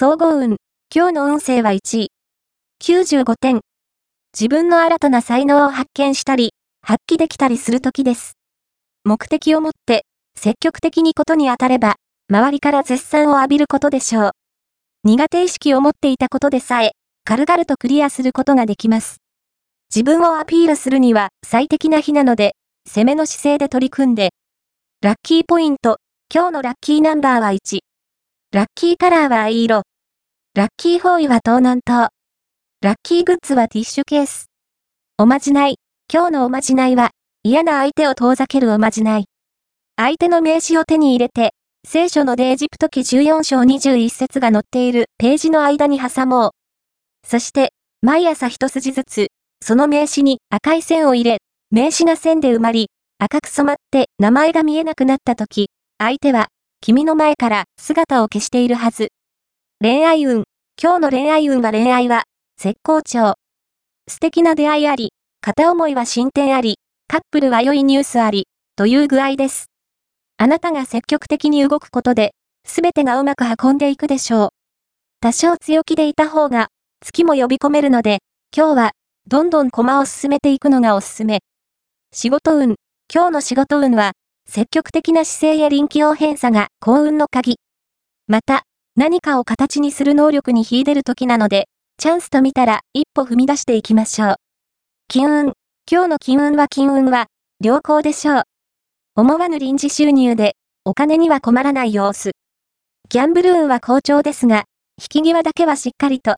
総合運。今日の運勢は1位。95点。自分の新たな才能を発見したり、発揮できたりする時です。目的を持って、積極的にことに当たれば、周りから絶賛を浴びることでしょう。苦手意識を持っていたことでさえ、軽々とクリアすることができます。自分をアピールするには最適な日なので、攻めの姿勢で取り組んで。ラッキーポイント。今日のラッキーナンバーは1。ラッキーカラーは藍色。ラッキーフォーイは東南東。ラッキーグッズはティッシュケース。おまじない。今日のおまじないは、嫌な相手を遠ざけるおまじない。相手の名刺を手に入れて、聖書のデエジプト記14章21節が載っているページの間に挟もう。そして、毎朝一筋ずつ、その名刺に赤い線を入れ、名刺が線で埋まり、赤く染まって名前が見えなくなった時、相手は、君の前から姿を消しているはず。恋愛運。今日の恋愛運は恋愛は、絶好調。素敵な出会いあり、片思いは進展あり、カップルは良いニュースあり、という具合です。あなたが積極的に動くことで、すべてがうまく運んでいくでしょう。多少強気でいた方が、月も呼び込めるので、今日は、どんどん駒を進めていくのがおすすめ。仕事運。今日の仕事運は、積極的な姿勢や臨機応変さが幸運の鍵。また、何かを形にする能力に秀でる時なので、チャンスと見たら一歩踏み出していきましょう。金運。今日の金運は金運は、良好でしょう。思わぬ臨時収入で、お金には困らない様子。ギャンブル運は好調ですが、引き際だけはしっかりと、